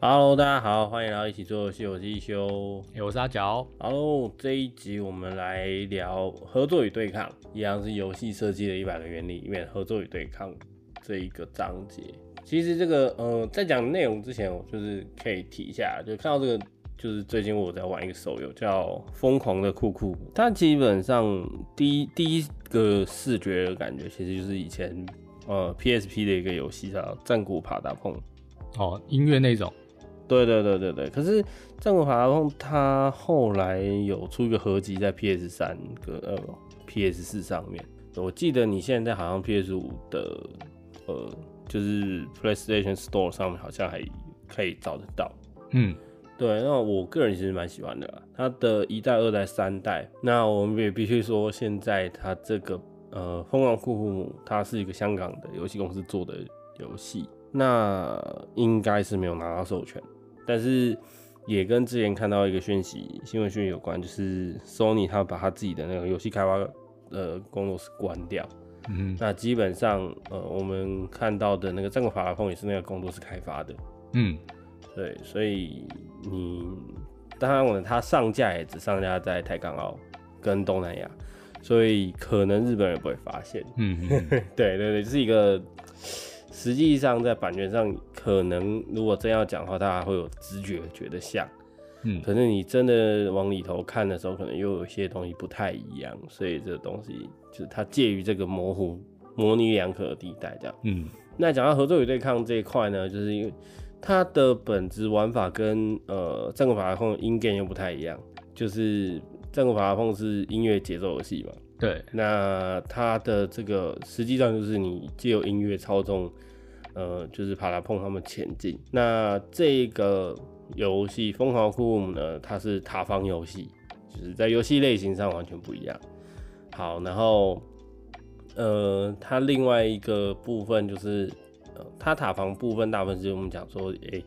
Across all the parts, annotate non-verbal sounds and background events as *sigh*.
Hello，大家好，欢迎来到一起做游戏，我是一休，欸、我是阿角。Hello，这一集我们来聊合作与对抗，一样是游戏设计的一百个原理里面合作与对抗这一个章节。其实这个呃，在讲内容之前，我就是可以提一下，就看到这个，就是最近我在玩一个手游叫《疯狂的酷酷》，它基本上第一第一个视觉的感觉，其实就是以前呃 PSP 的一个游戏叫《战鼓啪嗒碰》哦，音乐那种。对对对对对，可是战国爬达碰它后来有出一个合集在 PS 三跟呃 PS 四上面，我记得你现在好像 PS 五的呃就是 PlayStation Store 上面好像还可以找得到，嗯，对，那我个人其实蛮喜欢的啦，它的一代、二代、三代，那我们也必须说现在它这个呃疯狂库库姆它是一个香港的游戏公司做的游戏，那应该是没有拿到授权。但是也跟之前看到一个讯息，新闻讯息有关，就是 Sony 他把他自己的那个游戏开发的工作室关掉。嗯，那基本上呃我们看到的那个《战国法拉风》也是那个工作室开发的。嗯，对，所以你当然我它上架也只上架在台港澳跟东南亚，所以可能日本人不会发现。嗯，*laughs* 对对对，就是一个。实际上，在版权上，可能如果真要讲的话，大家会有直觉觉得像，嗯，可是你真的往里头看的时候，可能又有一些东西不太一样，所以这个东西就是它介于这个模糊、模棱两可的地带，这样。嗯，那讲到合作与对抗这一块呢，就是因为它的本质玩法跟呃《战国法拉碰》音 game 又不太一样，就是《战国法拉控》是音乐节奏游戏嘛。对，那它的这个实际上就是你借由音乐操纵。呃，就是爬来碰他们前进。那这个游戏《疯狂库姆》呢，它是塔防游戏，就是在游戏类型上完全不一样。好，然后呃，它另外一个部分就是，呃，它塔防部分大部分是我们讲说，诶、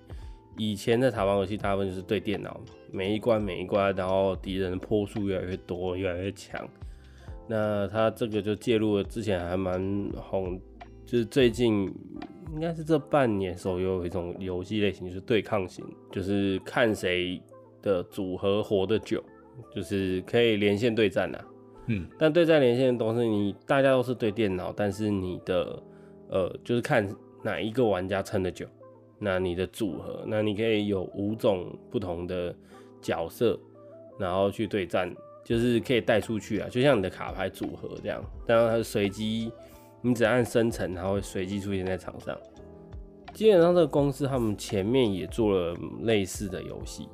以前的塔防游戏大部分就是对电脑，每一关每一关，然后敌人的波数越来越多，越来越强。那他这个就介入了之前还蛮红，就是最近。应该是这半年手游有一种游戏类型，就是对抗型，就是看谁的组合活得久，就是可以连线对战啊。嗯，但对战连线的东西，你大家都是对电脑，但是你的呃，就是看哪一个玩家撑得久，那你的组合，那你可以有五种不同的角色，然后去对战，就是可以带出去啊，就像你的卡牌组合这样，当然它是随机。你只按生成，它会随机出现在场上。基本上，这个公司他们前面也做了类似的游戏，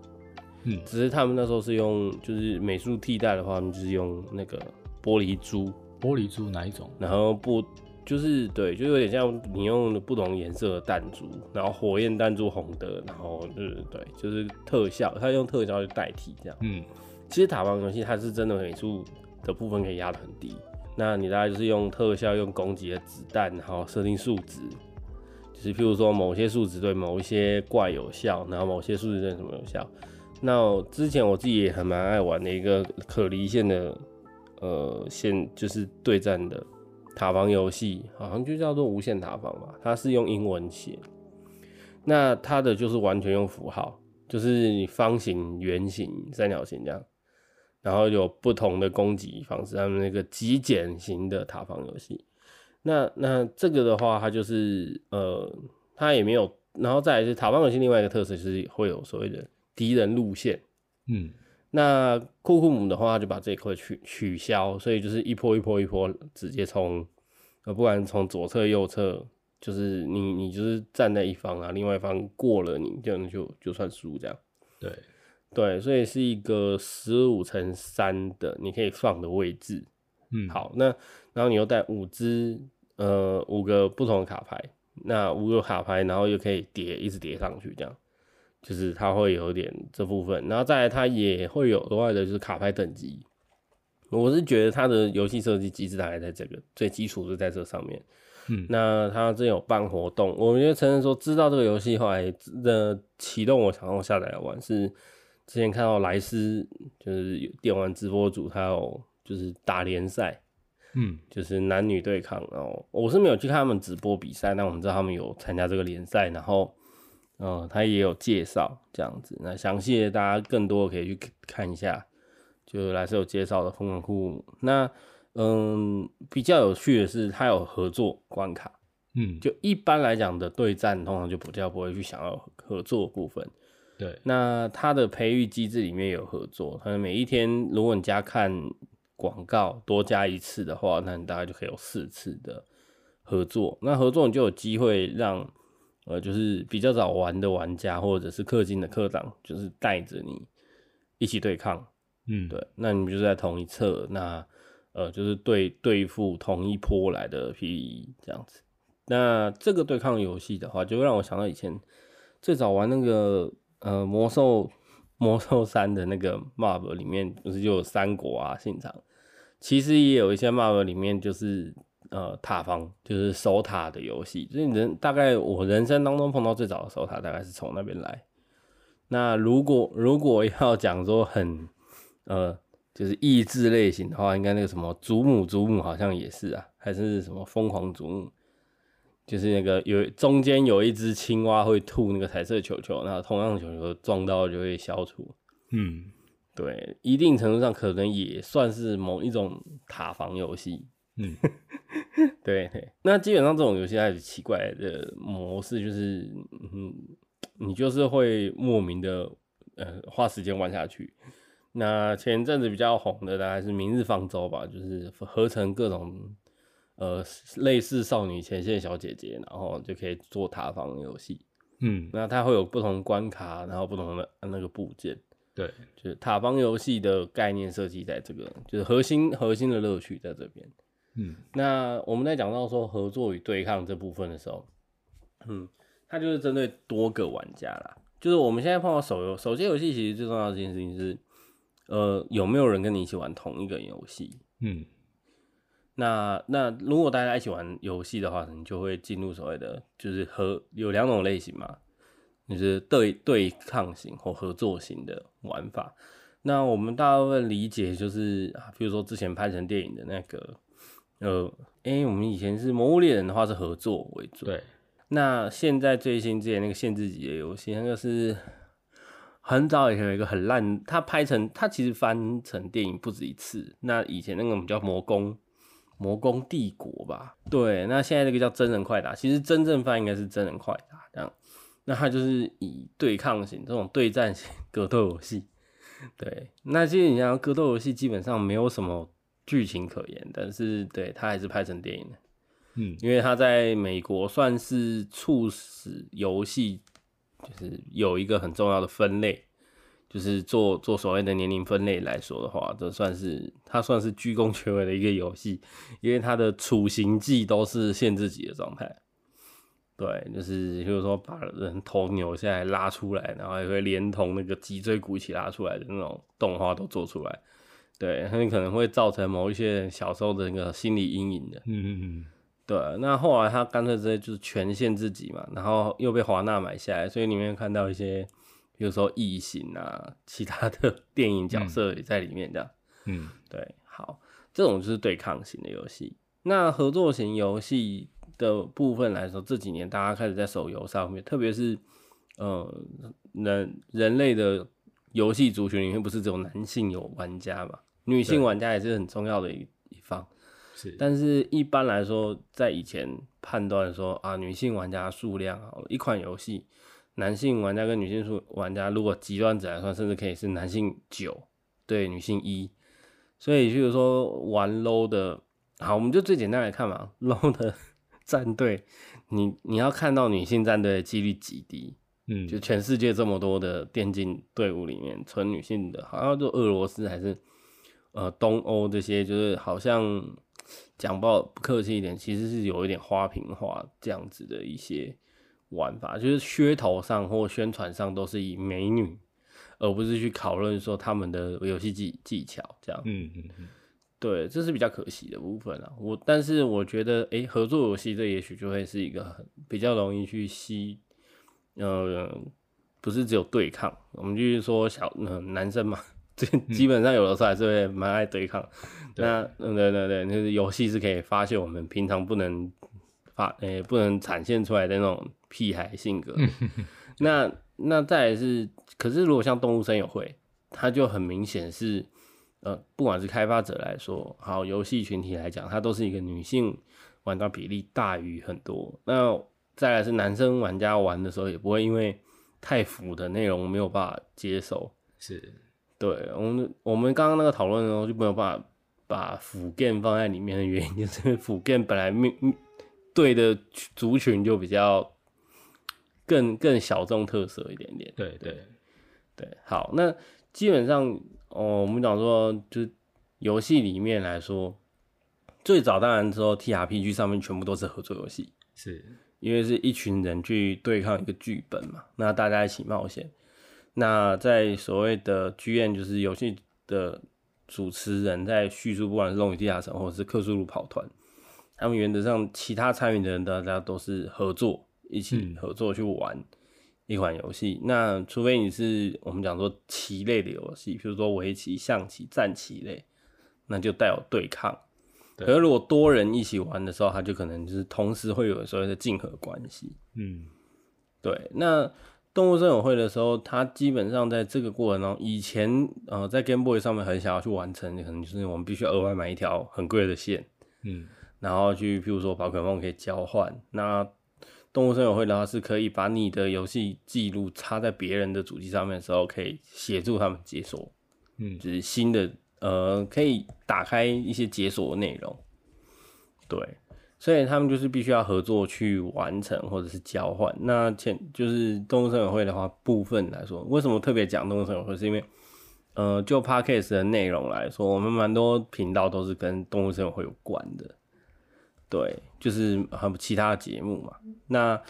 嗯，只是他们那时候是用就是美术替代的话，他们就是用那个玻璃珠。玻璃珠哪一种？然后不就是对，就有点像你用不同颜色的弹珠，然后火焰弹珠红的，然后就是对，就是特效，它用特效去代替这样。嗯，其实塔防游戏它是真的美术的部分可以压得很低。那你大概就是用特效、用攻击的子弹，然后设定数值，就是譬如说某些数值对某一些怪有效，然后某些数值对什么有效。那之前我自己也很蛮爱玩的一个可离线的呃线，就是对战的塔防游戏，好像就叫做无限塔防吧。它是用英文写，那它的就是完全用符号，就是方形、圆形、三角形这样。然后有不同的攻击方式，他们那个极简型的塔防游戏。那那这个的话，它就是呃，它也没有，然后再来是塔防游戏另外一个特色就是会有所谓的敌人路线。嗯，那库库姆的话，就把这一块取取消，所以就是一波一波一波直接从呃，不管从左侧右侧，就是你你就是站在一方啊，另外一方过了你，这样就就算输这样。对。对，所以是一个十五乘三的你可以放的位置。嗯，好，那然后你又带五只呃五个不同的卡牌，那五个卡牌，然后又可以叠一直叠上去，这样就是它会有点这部分，然后再来它也会有额外的就是卡牌等级。我是觉得它的游戏设计机制大概在这个最基础是在这上面。嗯，那它这有办活动，我们就承认说知道这个游戏后来的启动，我想要下载来玩是。之前看到莱斯就是电玩直播组，他有就是打联赛，嗯，就是男女对抗。然后我是没有去看他们直播比赛，但我们知道他们有参加这个联赛。然后呃，他也有介绍这样子。那详细的大家更多可以去看一下，就来是有介绍的疯狂库姆。那嗯，比较有趣的是，他有合作关卡。嗯，就一般来讲的对战，通常就不叫不会去想要合作的部分。对，那它的培育机制里面有合作，可能每一天如果你加看广告多加一次的话，那你大概就可以有四次的合作。那合作你就有机会让呃，就是比较早玩的玩家或者是氪金的课长，就是带着你一起对抗。嗯，对，那你们就在同一侧，那。呃，就是对对付同一波来的 PVE 这样子。那这个对抗游戏的话，就会让我想到以前最早玩那个呃魔兽 *laughs* 魔兽三的那个 MOP 里面，不是就有三国啊、信长。其实也有一些 MOP 里面就是呃塔防，就是守塔的游戏。所以人大概我人生当中碰到最早的守塔，大概是从那边来。那如果如果要讲说很呃。就是益智类型的话，应该那个什么祖母祖母好像也是啊，还是什么疯狂祖母，就是那个有中间有一只青蛙会吐那个彩色球球，然后同样的球球撞到就会消除。嗯，对，一定程度上可能也算是某一种塔防游戏。嗯，*laughs* 对对。那基本上这种游戏它有奇怪的模式，就是嗯，你就是会莫名的呃花时间玩下去。那前阵子比较红的大概是《明日方舟》吧，就是合成各种呃类似少女前线小姐姐，然后就可以做塔防游戏。嗯，那它会有不同关卡，然后不同的那个部件。对，就是塔防游戏的概念设计在这个，就是核心核心的乐趣在这边。嗯，那我们在讲到说合作与对抗这部分的时候，嗯，它就是针对多个玩家啦。就是我们现在碰到手游手机游戏，其实最重要的一件事情是。呃，有没有人跟你一起玩同一个游戏？嗯，那那如果大家一起玩游戏的话，你就会进入所谓的就是和有两种类型嘛，就是对对抗型或合作型的玩法。那我们大部分理解就是啊，比如说之前拍成电影的那个，呃，哎、欸，我们以前是《魔物猎人》的话是合作为主，对。那现在最新之前那个限制级的游戏，那个是。很早以前有一个很烂，它拍成它其实翻成电影不止一次。那以前那个我们叫魔宫魔宫帝国吧，对。那现在这个叫真人快打，其实真正翻应该是真人快打这样。那它就是以对抗型这种对战型格斗游戏，对。那其实你像格斗游戏基本上没有什么剧情可言，但是对它还是拍成电影的，嗯，因为它在美国算是促使游戏。就是有一个很重要的分类，就是做做所谓的年龄分类来说的话，这算是它算是居功全伟的一个游戏，因为它的处刑技都是限制级的状态。对，就是就是说把人头扭下来拉出来，然后也会连同那个脊椎骨一起拉出来的那种动画都做出来。对，很可能会造成某一些人小时候的那个心理阴影的。嗯嗯嗯。对，那后来他干脆直接就是全限自己嘛，然后又被华纳买下来，所以里面看到一些，比如说异形啊，其他的 *laughs* 电影角色也在里面这样。嗯，对，好，这种就是对抗型的游戏。那合作型游戏的部分来说，这几年大家开始在手游上面，特别是呃人人类的游戏族群里面，不是只有男性有玩家嘛，女性玩家也是很重要的一一方。是，但是一般来说，在以前判断说啊，女性玩家数量好了，一款游戏，男性玩家跟女性数玩家，如果极端值来算，甚至可以是男性九对女性一，所以就是说玩 low 的，好，我们就最简单来看嘛，*laughs* low 的战队，你你要看到女性战队的几率极低，嗯，就全世界这么多的电竞队伍里面，纯女性的，好像就俄罗斯还是呃东欧这些，就是好像。讲不不客气一点，其实是有一点花瓶化这样子的一些玩法，就是噱头上或宣传上都是以美女，而不是去讨论说他们的游戏技技巧这样。嗯嗯嗯，对，这是比较可惜的部分啊。我但是我觉得，诶、欸，合作游戏这也许就会是一个很比较容易去吸，呃，不是只有对抗，我们就是说小呃男生嘛。这基本上有的时候还是会蛮爱对抗，嗯、那对对对对，就是游戏是可以发现我们平常不能发诶、欸、不能展现出来的那种屁孩性格，*laughs* 那那再来是，可是如果像动物森友会，它就很明显是，呃，不管是开发者来说，好，游戏群体来讲，它都是一个女性玩家比例大于很多。那再来是男生玩家玩的时候，也不会因为太腐的内容没有办法接受。是，对我们我们刚刚那个讨论的时候，就没有办法把腐 game 放在里面的原因，就是腐 game 本来面对的族群就比较更更小众特色一点点。对对对，好，那基本上哦，我们讲说，就是游戏里面来说，最早当然说 TRPG 上面全部都是合作游戏，是因为是一群人去对抗一个剧本嘛，那大家一起冒险。那在所谓的剧院就是游戏的主持人，在叙述，不管是《龙与地下城》或者是《克苏鲁跑团》，他们原则上其他参与的人，大家都是合作，一起合作去玩一款游戏。嗯、那除非你是我们讲说棋类的游戏，比如说围棋、象棋、战棋类，那就带有对抗。对。可是如果多人一起玩的时候，他就可能就是同时会有所谓的竞合关系。嗯，对，那。动物森友会的时候，它基本上在这个过程中，以前呃在 Game Boy 上面很想要去完成，可能就是我们必须额外买一条很贵的线，嗯，然后去譬如说宝可梦可以交换。那动物森友会的话是可以把你的游戏记录插在别人的主机上面的时候，可以协助他们解锁，嗯，就是新的呃可以打开一些解锁的内容，对。所以他们就是必须要合作去完成或者是交换。那前就是动物森友会的话，部分来说，为什么特别讲动物森友会？是因为，呃，就 Podcast 的内容来说，我们蛮多频道都是跟动物森友会有关的。对，就是很其他节目嘛。那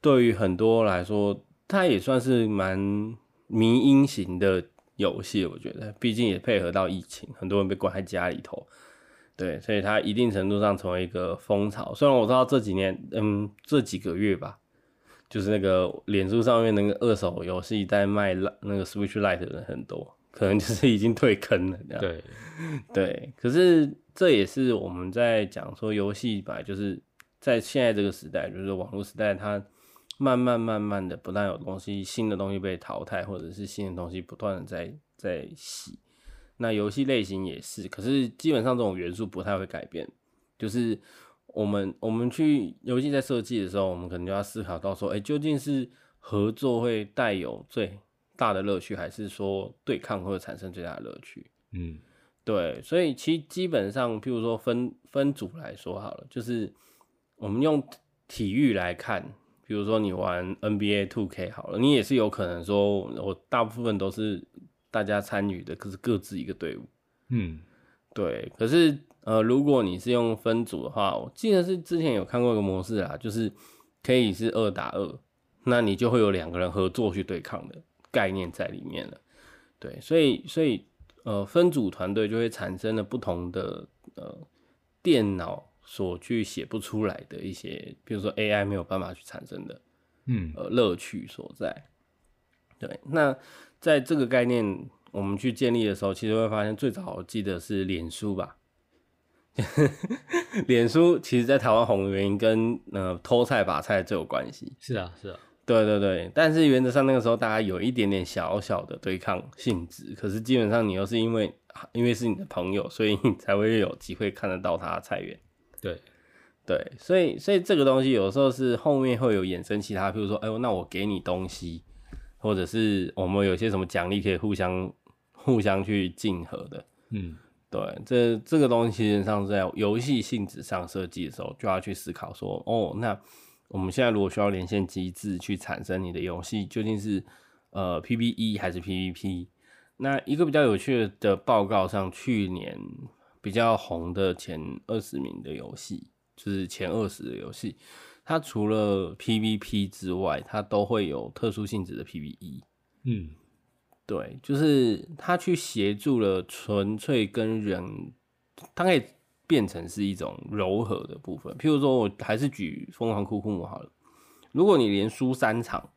对于很多来说，它也算是蛮迷因型的游戏，我觉得，毕竟也配合到疫情，很多人被关在家里头。对，所以它一定程度上成为一个风潮。虽然我知道这几年，嗯，这几个月吧，就是那个脸书上面那个二手游戏在卖那个 Switch Lite 的人很多，可能就是已经退坑了这样。对，对。可是这也是我们在讲说游戏吧，就是在现在这个时代，就是网络时代，它慢慢慢慢的不但有东西新的东西被淘汰，或者是新的东西不断的在在洗。那游戏类型也是，可是基本上这种元素不太会改变。就是我们我们去游戏在设计的时候，我们可能就要思考到说，哎、究竟是合作会带有最大的乐趣，还是说对抗会产生最大的乐趣？嗯，对。所以其实基本上，譬如说分分组来说好了，就是我们用体育来看，比如说你玩 NBA Two K 好了，你也是有可能说，我大部分都是。大家参与的可是各自一个队伍，嗯，对。可是呃，如果你是用分组的话，我记得是之前有看过一个模式啦，就是可以是二打二，那你就会有两个人合作去对抗的概念在里面了。对，所以所以呃，分组团队就会产生了不同的呃电脑所去写不出来的一些，比如说 AI 没有办法去产生的，嗯，呃，乐趣所在。对，那。在这个概念我们去建立的时候，其实会发现最早我记得是脸书吧。*laughs* 脸书其实，在台湾红的原因跟呃偷菜把菜最有关系。是啊，是啊，对对对。但是原则上那个时候大家有一点点小小的对抗性质，可是基本上你又是因为因为是你的朋友，所以你才会有机会看得到他的菜园。对对，所以所以这个东西有时候是后面会有衍生其他，比如说哎呦，那我给你东西。或者是我们有些什么奖励可以互相互相去竞合的，嗯，对，这这个东西实际上在游戏性质上设计的时候，就要去思考说，哦，那我们现在如果需要连线机制去产生你的游戏，究竟是呃 PVE 还是 PVP？那一个比较有趣的报告上，去年比较红的前二十名的游戏，就是前二十的游戏。它除了 PVP 之外，它都会有特殊性质的 PVE。嗯，对，就是它去协助了纯粹跟人，它可以变成是一种柔和的部分。譬如说，我还是举疯狂库库姆好了。如果你连输三场，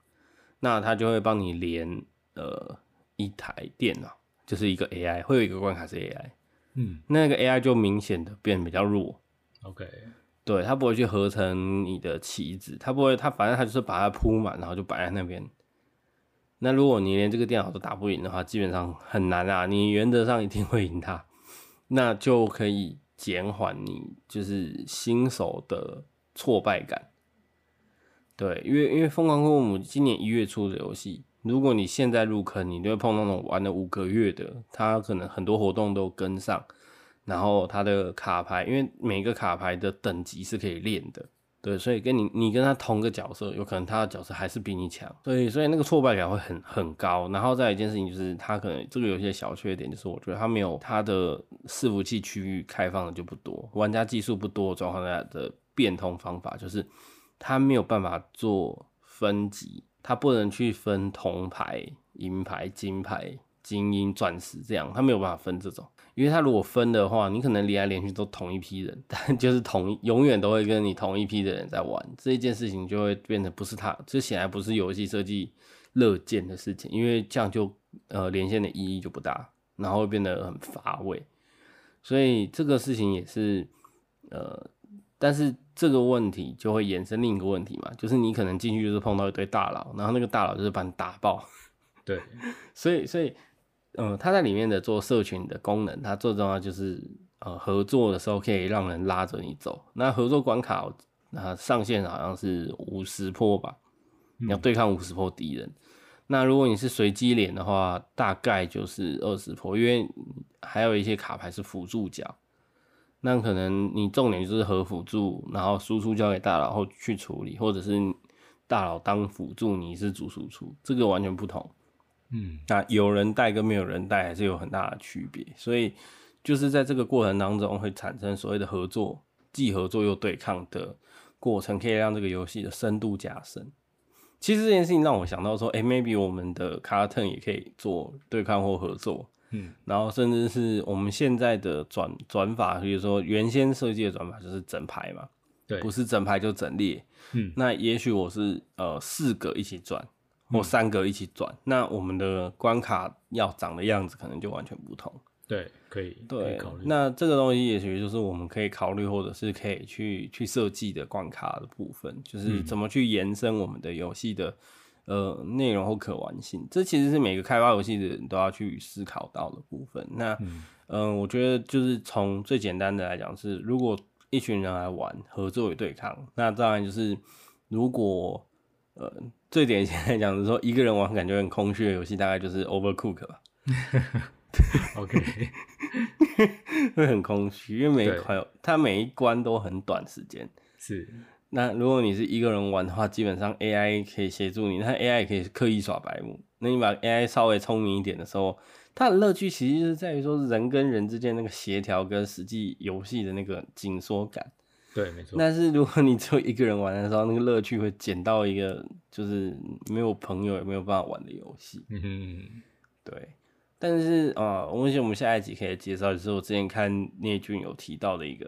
那他就会帮你连呃一台电脑，就是一个 AI，会有一个关卡是 AI。嗯，那个 AI 就明显的变比较弱。OK。对，他不会去合成你的棋子，他不会，他反正他就是把它铺满，然后就摆在那边，那如果你连这个电脑都打不赢的话，基本上很难啊。你原则上一定会赢他，那就可以减缓你就是新手的挫败感。对，因为因为《疯狂动物》今年一月出的游戏，如果你现在入坑，你就会碰到那种玩了五个月的，他可能很多活动都跟上，然后他的卡牌，因为每个卡牌的等级是可以练的，对，所以跟你你跟他同个角色，有可能他的角色还是比你强，所以所以那个挫败感会很很高。然后再一件事情就是，他可能这个游戏的小缺点就是，我觉得他没有他的伺服器区域开放的就不多，玩家技术不多状况下的变通方法就是。他没有办法做分级，他不能去分铜牌、银牌、金牌、精英、钻石这样，他没有办法分这种，因为他如果分的话，你可能连来连去都同一批人，但 *laughs* 就是同永远都会跟你同一批的人在玩，这一件事情就会变得不是他，这显然不是游戏设计乐见的事情，因为这样就呃连线的意义就不大，然后会变得很乏味，所以这个事情也是呃。但是这个问题就会衍生另一个问题嘛，就是你可能进去就是碰到一堆大佬，然后那个大佬就是把你打爆。*laughs* 对，所以所以，嗯、呃，他在里面的做社群的功能，它最重要就是呃合作的时候可以让人拉着你走。那合作关卡，那上限好像是五十破吧，你要对抗五十破敌人。嗯、那如果你是随机连的话，大概就是二十破，因为还有一些卡牌是辅助角。那可能你重点就是和辅助，然后输出交给大佬后去处理，或者是大佬当辅助，你是主输出，这个完全不同。嗯，那有人带跟没有人带还是有很大的区别，所以就是在这个过程当中会产生所谓的合作，既合作又对抗的过程，可以让这个游戏的深度加深。其实这件事情让我想到说，哎、欸、，maybe 我们的 Carton 也可以做对抗或合作。嗯，然后甚至是我们现在的转转法，比如说原先设计的转法就是整排嘛，对，不是整排就整列。嗯，那也许我是呃四个一起转，或三个一起转，嗯，那我们的关卡要长的样子可能就完全不同。对，可以，对，考虑。那这个东西也许就是我们可以考虑，或者是可以去去设计的关卡的部分，就是怎么去延伸我们的游戏的。呃，内容或可玩性，这其实是每个开发游戏的人都要去思考到的部分。那，嗯，呃，我觉得就是从最简单的来讲是，如果一群人来玩，合作与对抗，那当然就是如果呃最典型来讲是说一个人玩感觉很空虚的游戏，大概就是 Overcook 吧。*laughs* OK，*laughs* 会很空虚，因为每一关它每一关都很短时间。是。那如果你是一个人玩的话，基本上 AI 可以协助你，那 AI 也可以刻意耍白目。那你把 AI 稍微聪明一点的时候，它的乐趣其实就是在于说人跟人之间那个协调跟实际游戏的那个紧缩感。对，没错。但是如果你只有一个人玩的时候，那个乐趣会减到一个就是没有朋友也没有办法玩的游戏。嗯哼，对。但是啊，我想我们下一集可以介绍，就是我之前看聂俊有提到的一个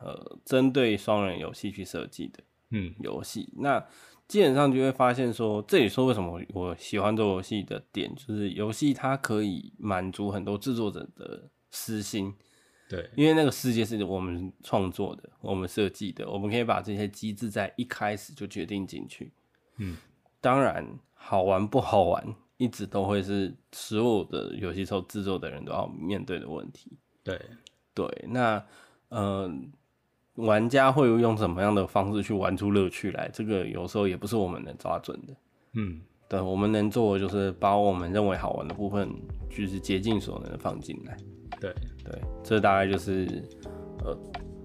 呃，针对双人游戏去设计的。嗯，游戏那基本上就会发现说，这里说为什么我喜欢做游戏的点，就是游戏它可以满足很多制作者的私心。对，因为那个世界是我们创作的，我们设计的，我们可以把这些机制在一开始就决定进去。嗯，当然好玩不好玩，一直都会是所有的游戏受制作的人都要面对的问题。对，对，那嗯。呃玩家会用什么样的方式去玩出乐趣来？这个有时候也不是我们能抓准的。嗯，对，我们能做的就是把我们认为好玩的部分，就是竭尽所能的放进来。对对，这大概就是呃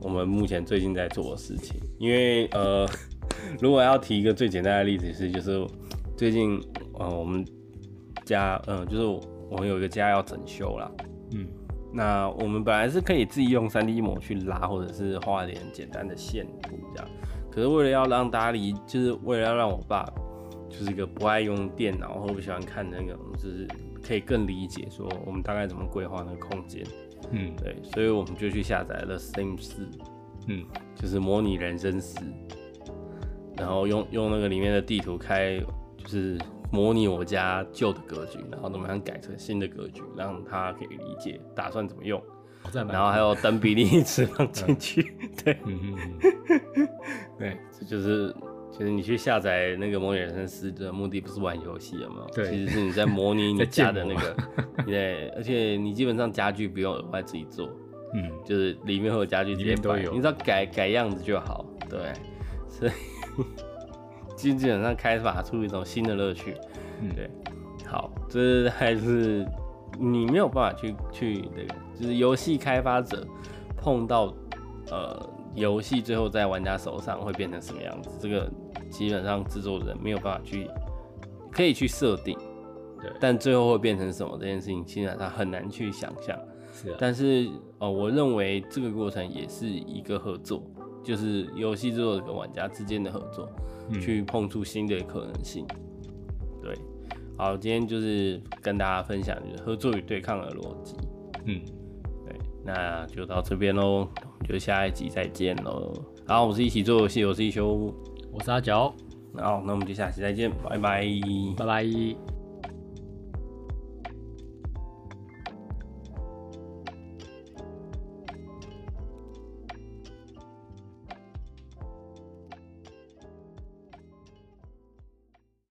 我们目前最近在做的事情。因为呃，*laughs* 如果要提一个最简单的例子是，就是最近呃我们家嗯、呃，就是我们有一个家要整修啦。嗯。那我们本来是可以自己用 3D 模去拉，或者是画点简单的线图这样。可是为了要让大家理，就是为了要让我爸，就是一个不爱用电脑或不喜欢看那个，就是可以更理解说我们大概怎么规划那个空间。嗯，对，所以我们就去下载了 Sim 4，嗯，就是模拟人生四然后用用那个里面的地图开，就是。模拟我家旧的格局，然后怎么样改成新的格局，让他可以理解打算怎么用。然后还有等比例一直放进去，对，*laughs* 对，这就是其实你去下载那个《模拟人生四》的目的不是玩游戏，有没有？对，其实是你在模拟 *laughs* 你家的那个，*laughs* 对，而且你基本上家具不用额外自己做，嗯，就是里面会有家具直接摆，你只要改改样子就好，对，所以 *laughs* 基本上开发出一种新的乐趣，嗯，对，好，这还是你没有办法去去那个，就是游戏开发者碰到呃。游戏最后在玩家手上会变成什么样子？这个基本上制作人没有办法去，可以去设定，对，但最后会变成什么这件事情，基本上很难去想象。是啊，但是呃，我认为这个过程也是一个合作，就是游戏制作者跟玩家之间的合作，嗯，去碰触新的可能性。对，好，今天就是跟大家分享就是合作与对抗的逻辑。嗯。对那就到这边喽，就下一集再见喽。好，我是一起做游戏，我是一休，我是阿角。好，那我们就下期再见，拜拜，拜拜。